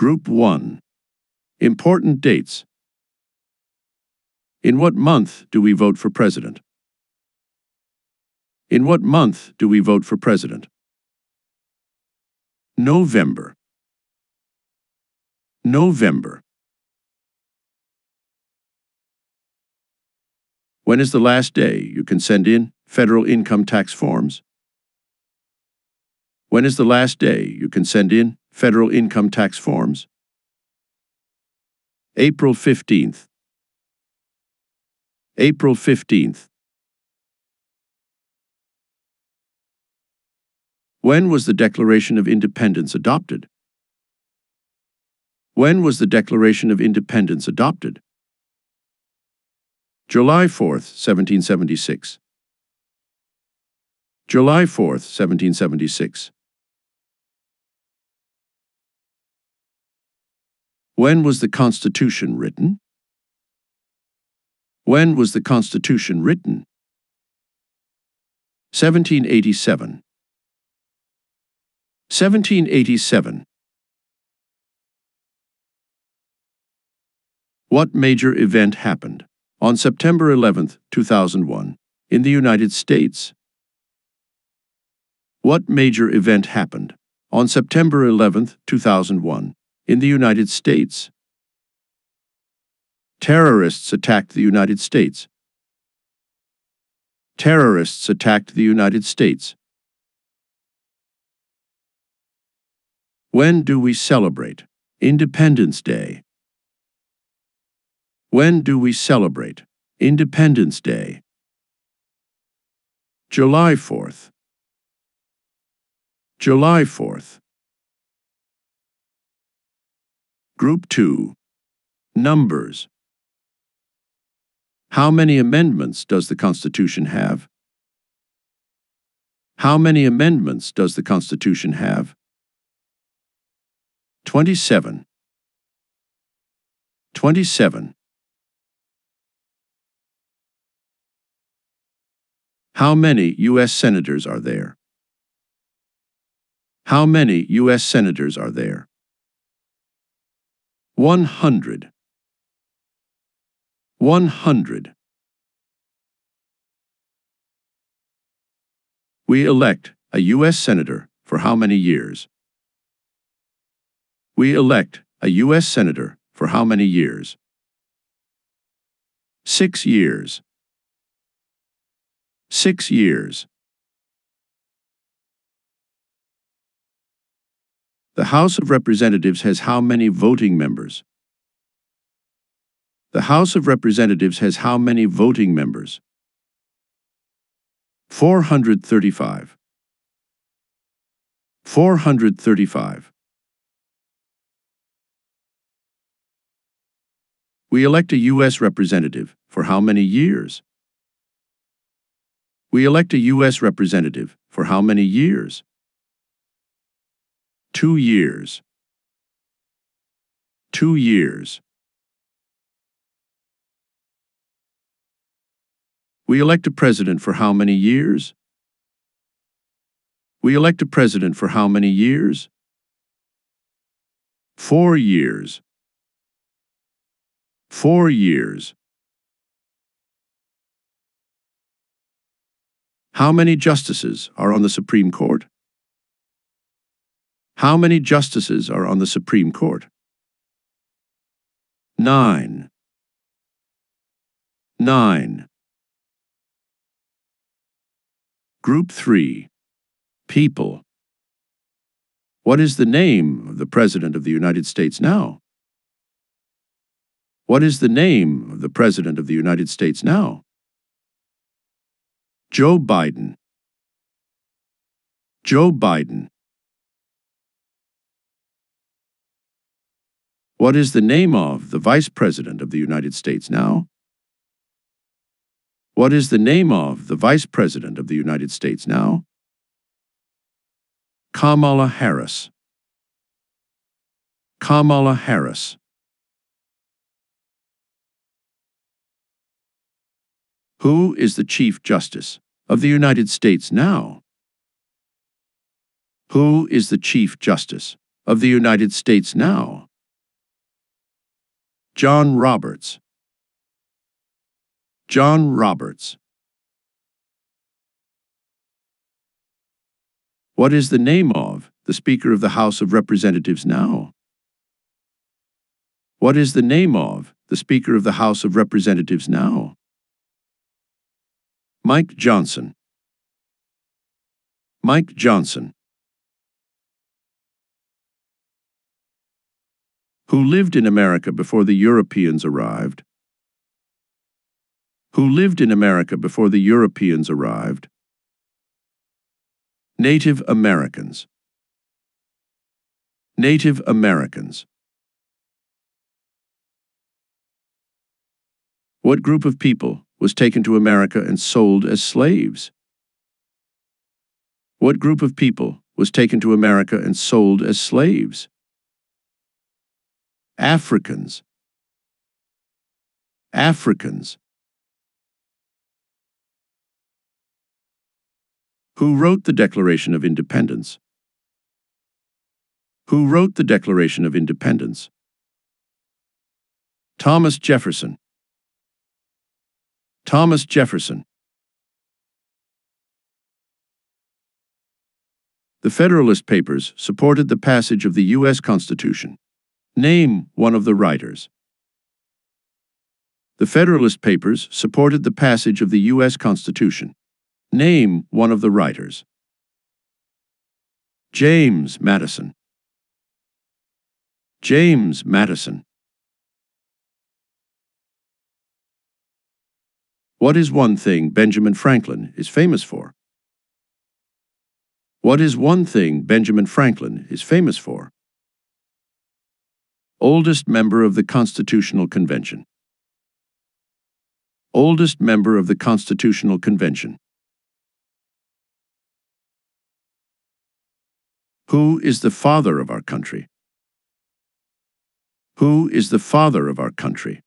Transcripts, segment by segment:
Group 1. Important dates. In what month do we vote for president? In what month do we vote for president? November. November. When is the last day you can send in federal income tax forms? When is the last day you can send in federal income tax forms? April 15th. April 15th. When was the Declaration of Independence adopted? When was the Declaration of Independence adopted? July 4th, 1776. July 4th, 1776. When was the Constitution written? When was the Constitution written? 1787. 1787. What major event happened on September 11, 2001, in the United States? What major event happened on September 11, 2001, in the United States. Terrorists attacked the United States. Terrorists attacked the United States. When do we celebrate Independence Day? When do we celebrate Independence Day? July 4th. July 4th. Group 2. Numbers. How many amendments does the Constitution have? How many amendments does the Constitution have? 27. 27. How many U.S. Senators are there? How many U.S. Senators are there? One hundred. One hundred. We elect a U.S. Senator for how many years? We elect a U.S. Senator for how many years? Six years. Six years. The House of Representatives has how many voting members? The House of Representatives has how many voting members? 435. 435. We elect a U.S. representative for how many years? We elect a U.S. representative for how many years? Two years. Two years. We elect a president for how many years? We elect a president for how many years? Four years. Four years. How many justices are on the Supreme Court? How many justices are on the Supreme Court? Nine. Nine. Group 3. People. What is the name of the President of the United States now? What is the name of the President of the United States now? Joe Biden. Joe Biden. What is the name of the Vice President of the United States now? What is the name of the Vice President of the United States now? Kamala Harris. Kamala Harris. Who is the Chief Justice of the United States now? Who is the Chief Justice of the United States now? John Roberts. John Roberts. What is the name of the Speaker of the House of Representatives now? What is the name of the Speaker of the House of Representatives now? Mike Johnson. Mike Johnson. Who lived in America before the Europeans arrived? Who lived in America before the Europeans arrived? Native Americans. Native Americans. What group of people was taken to America and sold as slaves? What group of people was taken to America and sold as slaves? Africans. Africans. Who wrote the Declaration of Independence? Who wrote the Declaration of Independence? Thomas Jefferson. Thomas Jefferson. The Federalist Papers supported the passage of the U.S. Constitution. Name one of the writers. The Federalist Papers supported the passage of the U.S. Constitution. Name one of the writers. James Madison. James Madison. What is one thing Benjamin Franklin is famous for? What is one thing Benjamin Franklin is famous for? Oldest member of the Constitutional Convention. Oldest member of the Constitutional Convention. Who is the father of our country? Who is the father of our country?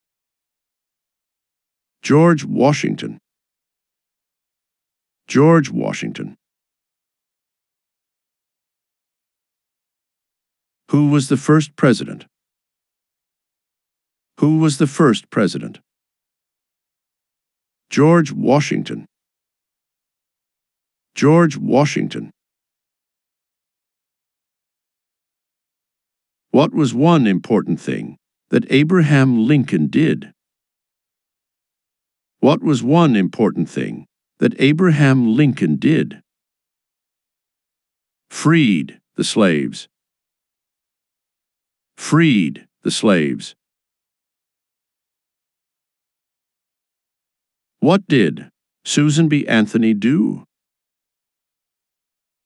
George Washington. George Washington. Who was the first president? Who was the first president? George Washington. George Washington. What was one important thing that Abraham Lincoln did? What was one important thing that Abraham Lincoln did? Freed the slaves. Freed the slaves. What did Susan B. Anthony do?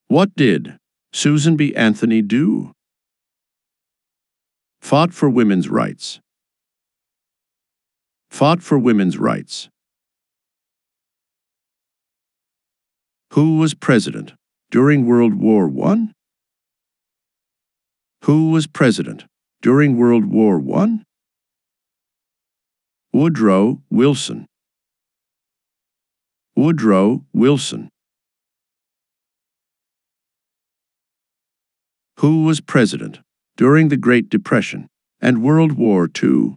What did Susan B. Anthony do? Fought for women's rights. Fought for women's rights. Who was president during World War I? Who was president during World War I? Woodrow Wilson. Woodrow Wilson. Who was president during the Great Depression and World War II?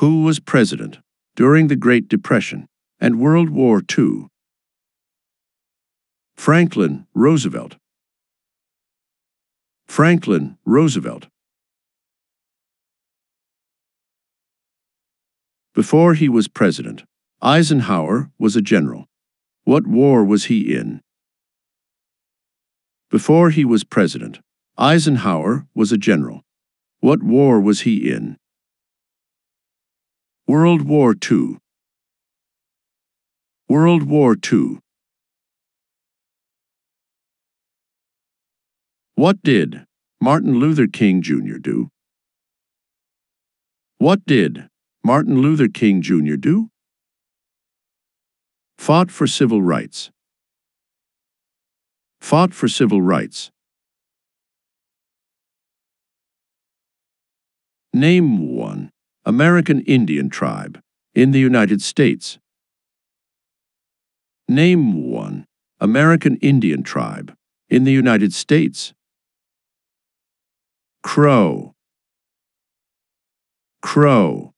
Who was president during the Great Depression and World War II? Franklin Roosevelt. Franklin Roosevelt. Before he was president, Eisenhower was a general. What war was he in? Before he was president, Eisenhower was a general. What war was he in? World War II. World War II. What did Martin Luther King Jr. do? What did Martin Luther King Jr. do? Fought for civil rights. Fought for civil rights. Name one American Indian tribe in the United States. Name one American Indian tribe in the United States. Crow. Crow.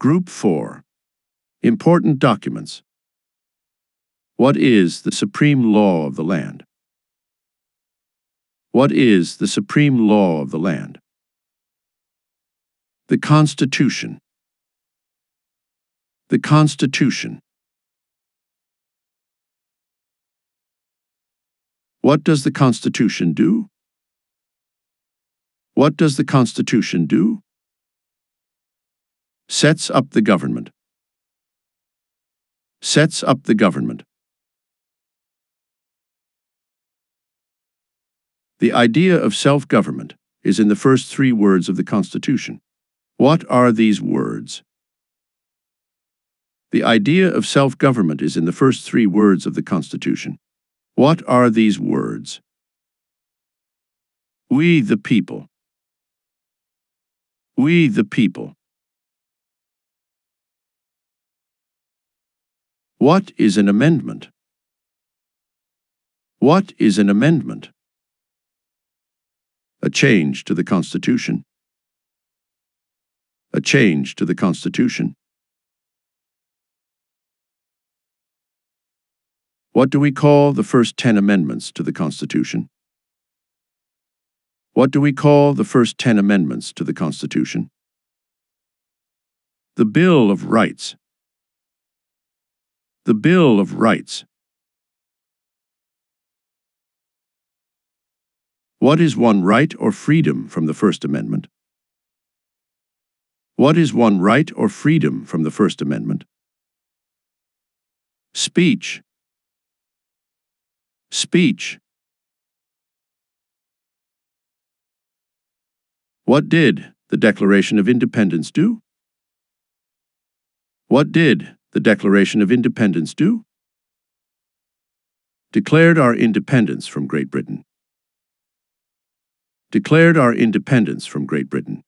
Group 4. Important documents. What is the supreme law of the land? What is the supreme law of the land? The Constitution. The Constitution. What does the Constitution do? What does the Constitution do? Sets up the government. Sets up the government. The idea of self-government is in the first three words of the Constitution. What are these words? The idea of self-government is in the first three words of the Constitution. What are these words? We the people. We the people. What is an amendment? What is an amendment? A change to the Constitution. A change to the Constitution. What do we call the first ten amendments to the Constitution? What do we call the first ten amendments to the Constitution? The Bill of Rights. The Bill of Rights. What is one right or freedom from the First Amendment? What is one right or freedom from the First Amendment? Speech. Speech. What did the Declaration of Independence do? What did the Declaration of Independence do? Declared our independence from Great Britain. Declared our independence from Great Britain.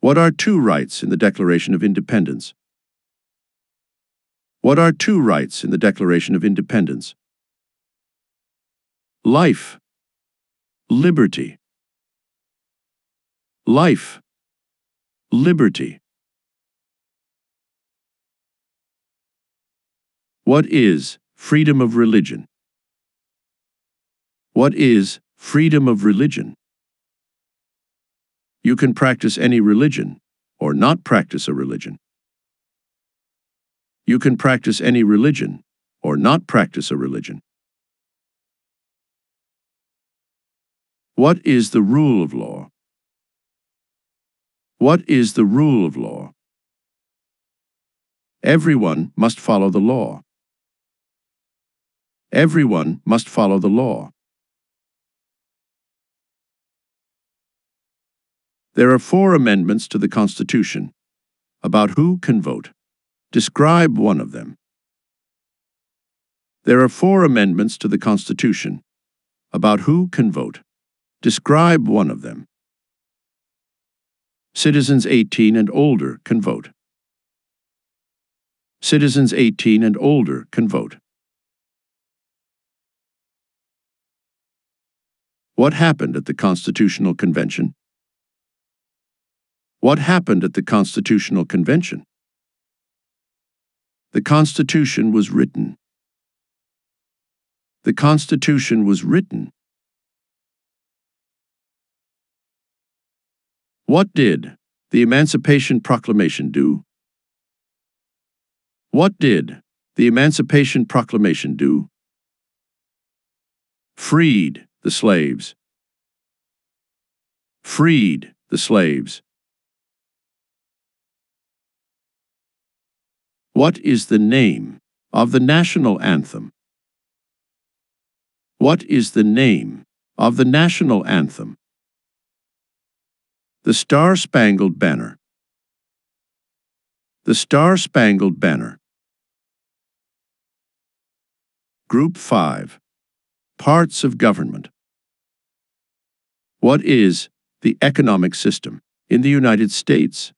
What are two rights in the Declaration of Independence? What are two rights in the Declaration of Independence? Life, liberty. Life, Liberty. What is freedom of religion? What is freedom of religion? You can practice any religion or not practice a religion. You can practice any religion or not practice a religion. What is the rule of law? What is the rule of law? Everyone must follow the law. Everyone must follow the law. There are four amendments to the Constitution about who can vote. Describe one of them. There are four amendments to the Constitution about who can vote. Describe one of them. Citizens 18 and older can vote. Citizens 18 and older can vote. What happened at the Constitutional Convention? What happened at the Constitutional Convention? The Constitution was written. The Constitution was written. What did the Emancipation Proclamation do? What did the Emancipation Proclamation do? Freed the slaves. Freed the slaves. What is the name of the national anthem? What is the name of the national anthem? The Star Spangled Banner. The Star Spangled Banner. Group 5. Parts of Government. What is the economic system in the United States?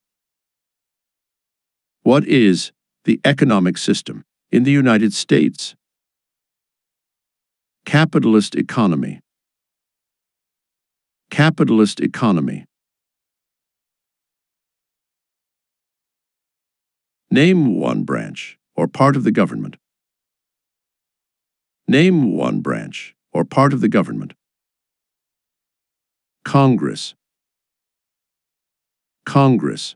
What is the economic system in the United States? Capitalist economy. capitalist economy. Name one branch or part of the government. Name one branch or part of the government. Congress. Congress.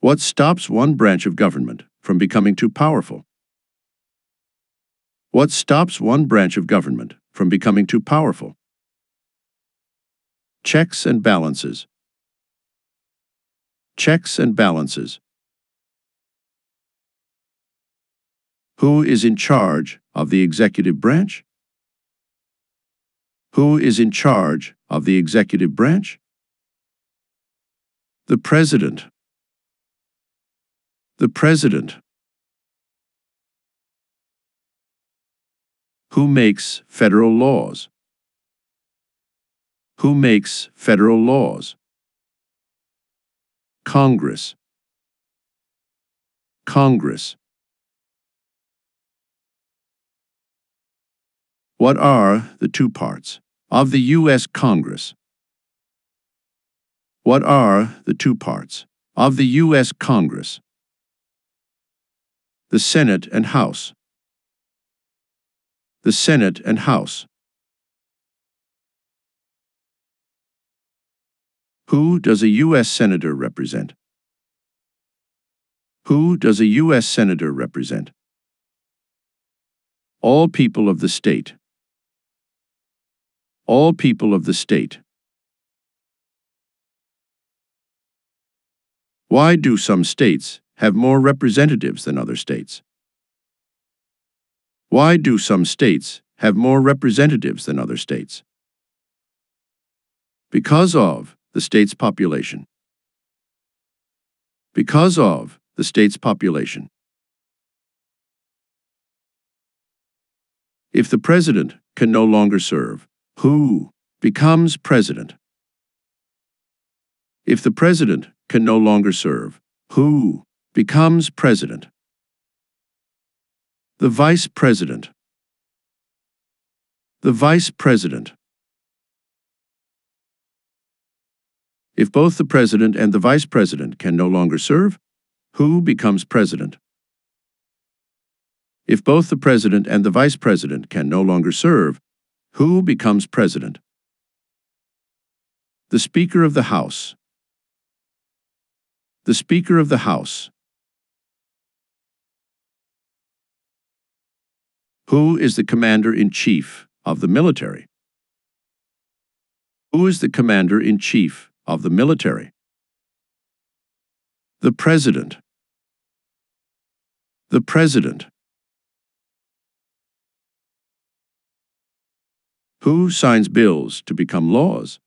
What stops one branch of government from becoming too powerful? What stops one branch of government from becoming too powerful? Checks and balances. Checks and balances. Who is in charge of the executive branch? Who is in charge of the executive branch? The President. The President. Who makes federal laws? Who makes federal laws? Congress. Congress. What are the two parts of the U.S. Congress? What are the two parts of the U.S. Congress? The Senate and House. The Senate and House. Who does a U.S. Senator represent? Who does a U.S. Senator represent? All people of the state. All people of the state. Why do some states have more representatives than other states? Why do some states have more representatives than other states? Because of the state's population. Because of the state's population. If the president can no longer serve, who becomes president? If the president can no longer serve, who becomes president? The vice president. The vice president. If both the president and the vice president can no longer serve, who becomes president? If both the president and the vice president can no longer serve, who becomes president? The Speaker of the House. The Speaker of the House. Who is the Commander-in-Chief of the military? Who is the Commander-in-Chief of the military. The President. The President. Who signs bills to become laws?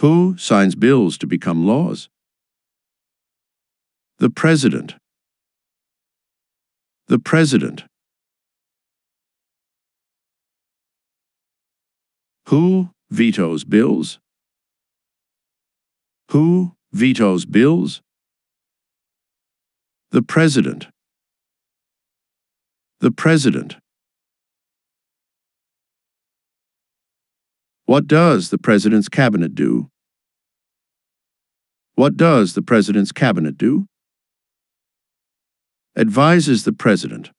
Who signs bills to become laws? The President. The President. Who vetoes bills? Who vetoes bills? The President. The President. What does the President's Cabinet do? What does the President's Cabinet do? Advises the President.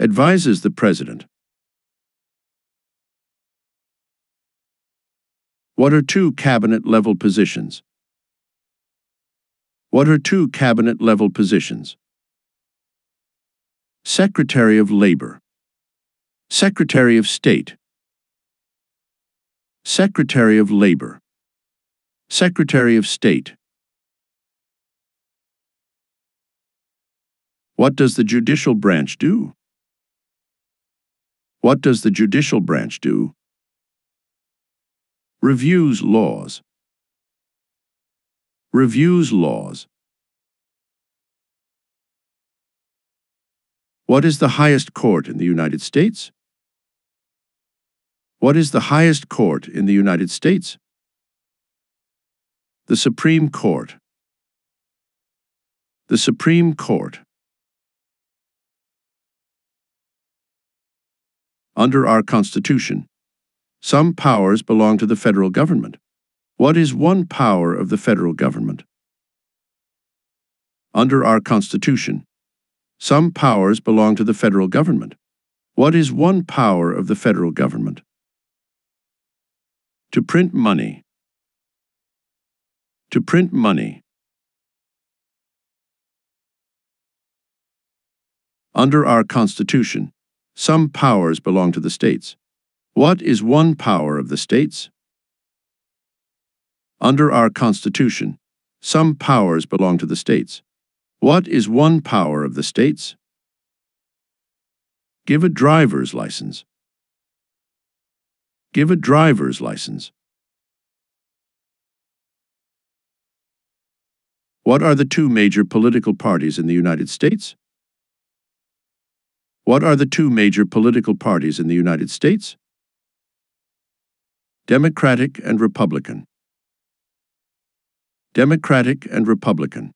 Advises the President. What are two cabinet-level positions? What are two cabinet-level positions? Secretary of Labor Secretary of State Secretary of Labor Secretary of State What does the judicial branch do? What does the judicial branch do? Reviews laws. Reviews laws. What is the highest court in the United States? What is the highest court in the United States? The Supreme Court. The Supreme Court. Under our Constitution, some powers belong to the federal government. What is one power of the federal government? Under our Constitution, some powers belong to the federal government. What is one power of the federal government? To print money. To print money. Under our Constitution, some powers belong to the states. What is one power of the states? Under our Constitution, some powers belong to the states. What is one power of the states? Give a driver's license. Give a driver's license. What are the two major political parties in the United States? What are the two major political parties in the United States? Democratic and Republican. Democratic and Republican.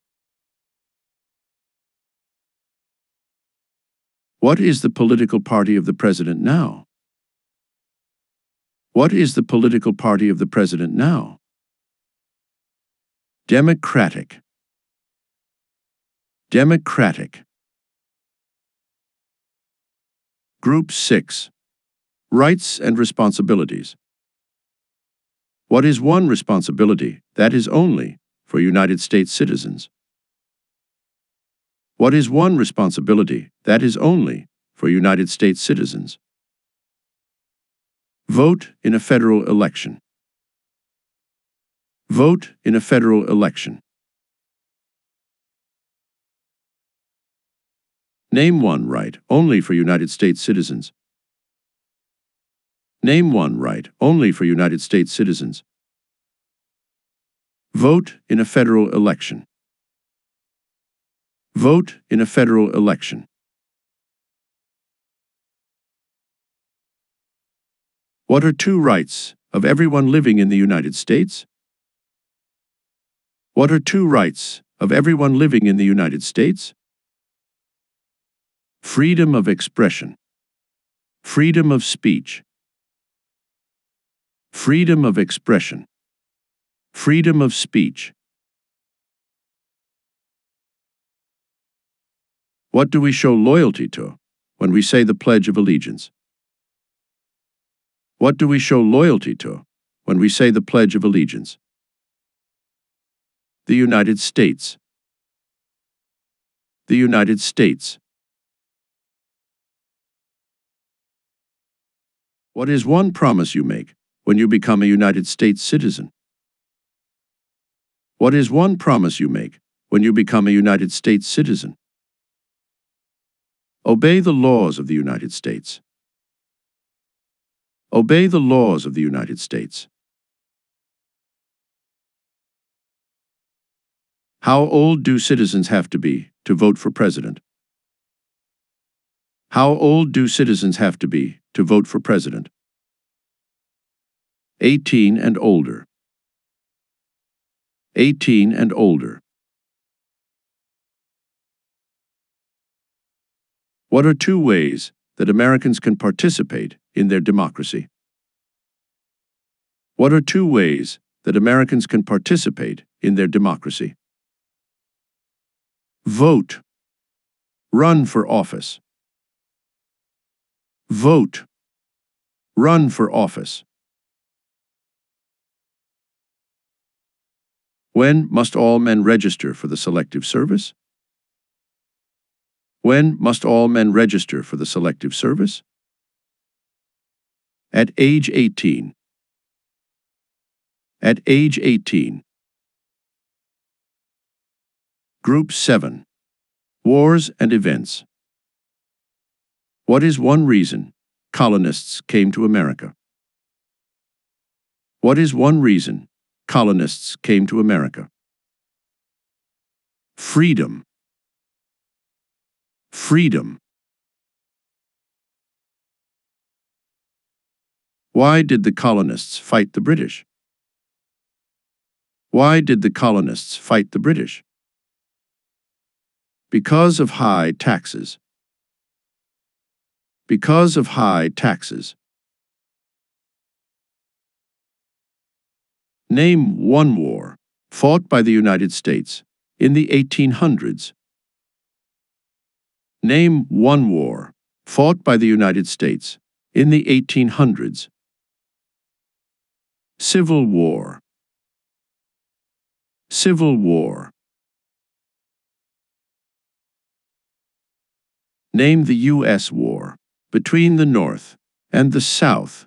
What is the political party of the president now? What is the political party of the president now? Democratic. Democratic. Group 6. Rights and Responsibilities. What is one responsibility that is only for United States citizens? What is one responsibility that is only for United States citizens? Vote in a federal election. Vote in a federal election. Name one right only for United States citizens. Name one right only for United States citizens. Vote in a federal election. Vote in a federal election. What are two rights of everyone living in the United States? What are two rights of everyone living in the United States? Freedom of expression. Freedom of speech. Freedom of expression. Freedom of speech. What do we show loyalty to when we say the Pledge of Allegiance? What do we show loyalty to when we say the Pledge of Allegiance? The United States. The United States. What is one promise you make when you become a United States citizen? What is one promise you make when you become a United States citizen? Obey the laws of the United States. Obey the laws of the United States. How old do citizens have to be to vote for president? How old do citizens have to be to vote for president? 18 and older. 18 and older. What are two ways that Americans can participate in their democracy? What are two ways that Americans can participate in their democracy? Vote. Run for office. Vote. Run for office. When must all men register for the Selective Service? When must all men register for the Selective Service? At age 18. At age 18. Group 7. Wars and Events. What is one reason colonists came to America? What is one reason colonists came to America? Freedom. Freedom. Why did the colonists fight the British? Why did the colonists fight the British? Because of high taxes. because of high taxes. Name one war fought by the United States in the 1800s. Name one war fought by the United States in the 1800s. Civil War. Civil War. Name the U.S. war between the North and the South.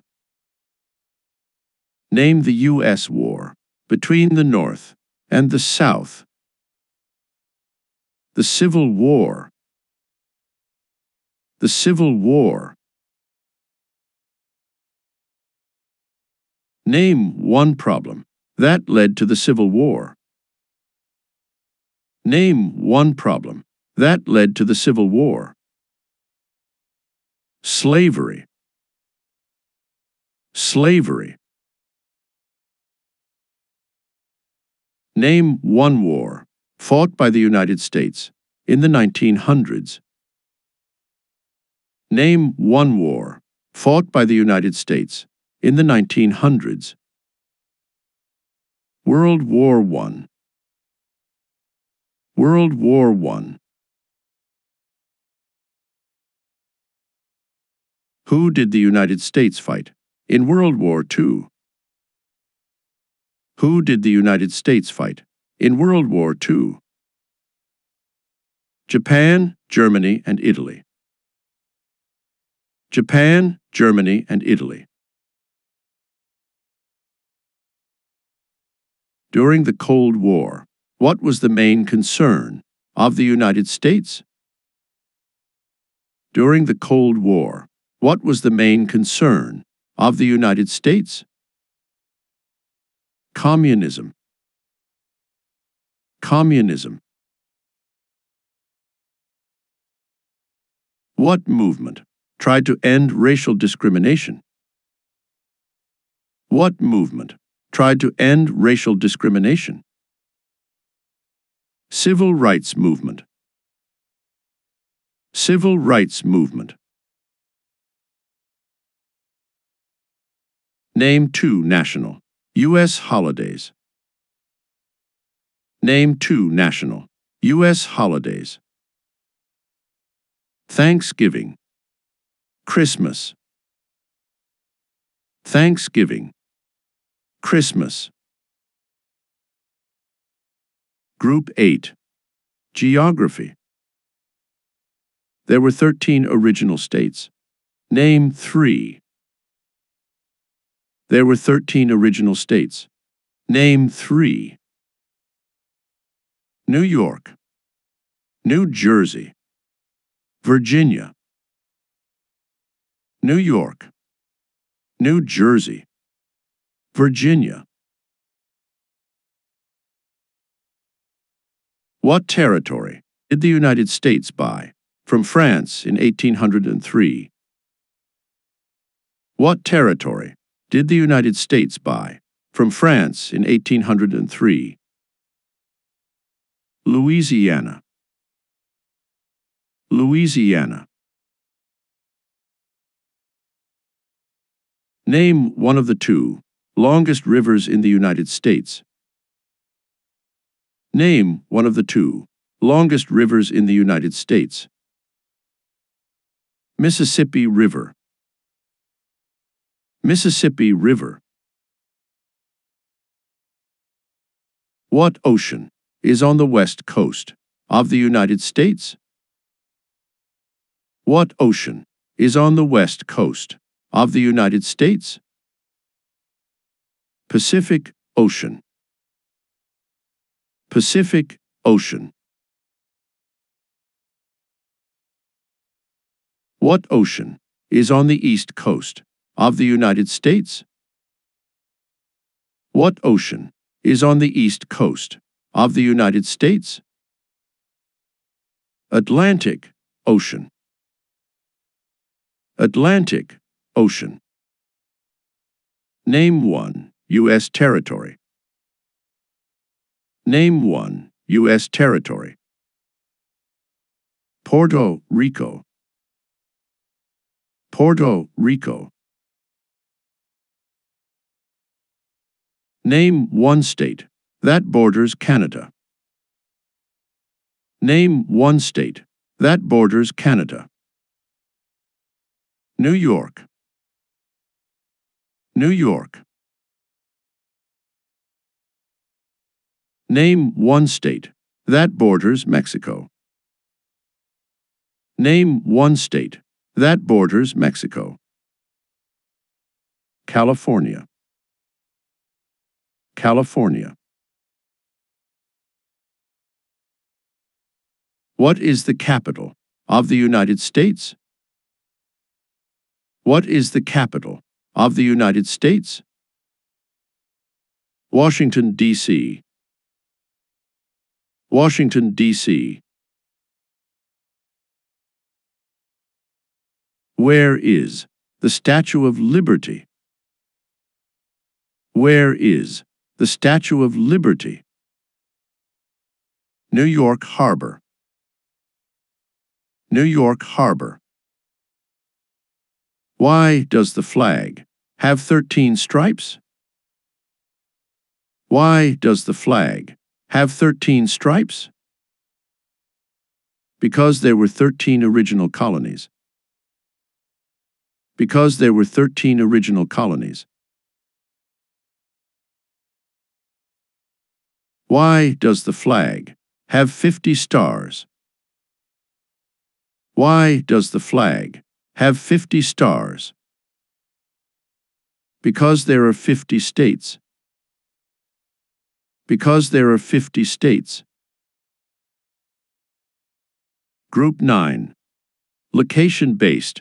Name the U.S. war between the North and the South. The Civil War. The Civil War. Name one problem that led to the Civil War. Name one problem that led to the Civil War. Slavery. Slavery. Name one war fought by the United States in the 1900s. Name one war fought by the United States in the 1900s. World War I. World War I. Who did the United States fight in World War II? Who did the United States fight in World War II? Japan, Germany, and Italy. Japan, Germany, and Italy. During the Cold War, what was the main concern of the United States? During the Cold War, what was the main concern of the United States? Communism. Communism. What movement tried to end racial discrimination? What movement tried to end racial discrimination? Civil Rights Movement. Civil Rights Movement. Name two national U.S. holidays. Name two national U.S. holidays. Thanksgiving. Christmas. Thanksgiving. Christmas. Group 8. Geography. There were 13 original states. Name three. There were 13 original states. Name three. New York, New Jersey, Virginia, New York, New Jersey, Virginia. What territory did the United States buy from France in 1803? What territory did the United States buy from France in 1803? Louisiana. Louisiana. Name one of the two longest rivers in the United States. Name one of the two longest rivers in the United States. Mississippi River. Mississippi River. What ocean is on the west coast of the United States? What ocean is on the west coast of the United States? Pacific Ocean. Pacific Ocean. What ocean is on the east coast of the United States? What ocean is on the east coast of the United States? Atlantic Ocean. Atlantic Ocean. Name one U.S. territory. Name one U.S. territory. Puerto Rico. Puerto Rico. Name one state that borders Canada. Name one state that borders Canada. New York. New York. Name one state that borders Mexico. Name one state that borders Mexico. California. California. What is the capital of the United States? What is the capital of the United States? Washington, D.C. Washington, D.C. Where is the Statue of Liberty? Where is the Statue of Liberty? New York Harbor. New York Harbor. Why does the flag have 13 stripes? Why does the flag have 13 stripes? Because there were 13 original colonies. Because there were 13 original colonies. Why does the flag have 50 stars? Why does the flag have 50 stars? Because there are 50 states. Because there are 50 states. Group 9. Location-based.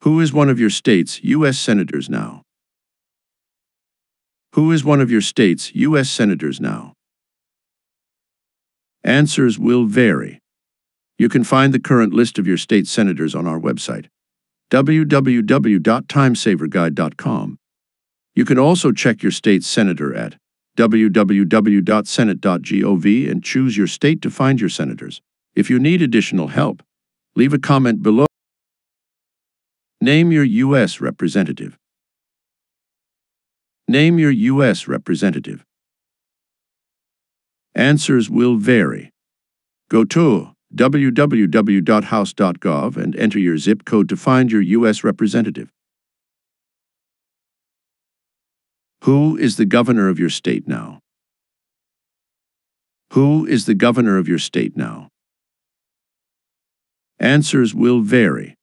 Who is one of your state's U.S. Senators now? Who is one of your state's U.S. Senators now? Answers will vary. You can find the current list of your state senators on our website, www.timesaverguide.com. You can also check your state senator at www.senate.gov and choose your state to find your senators. If you need additional help, leave a comment below. Name your U.S. representative. Name your U.S. representative. Answers will vary. Go to www.house.gov and enter your zip code to find your U.S. representative. Who is the governor of your state now? Who is the governor of your state now? Answers will vary.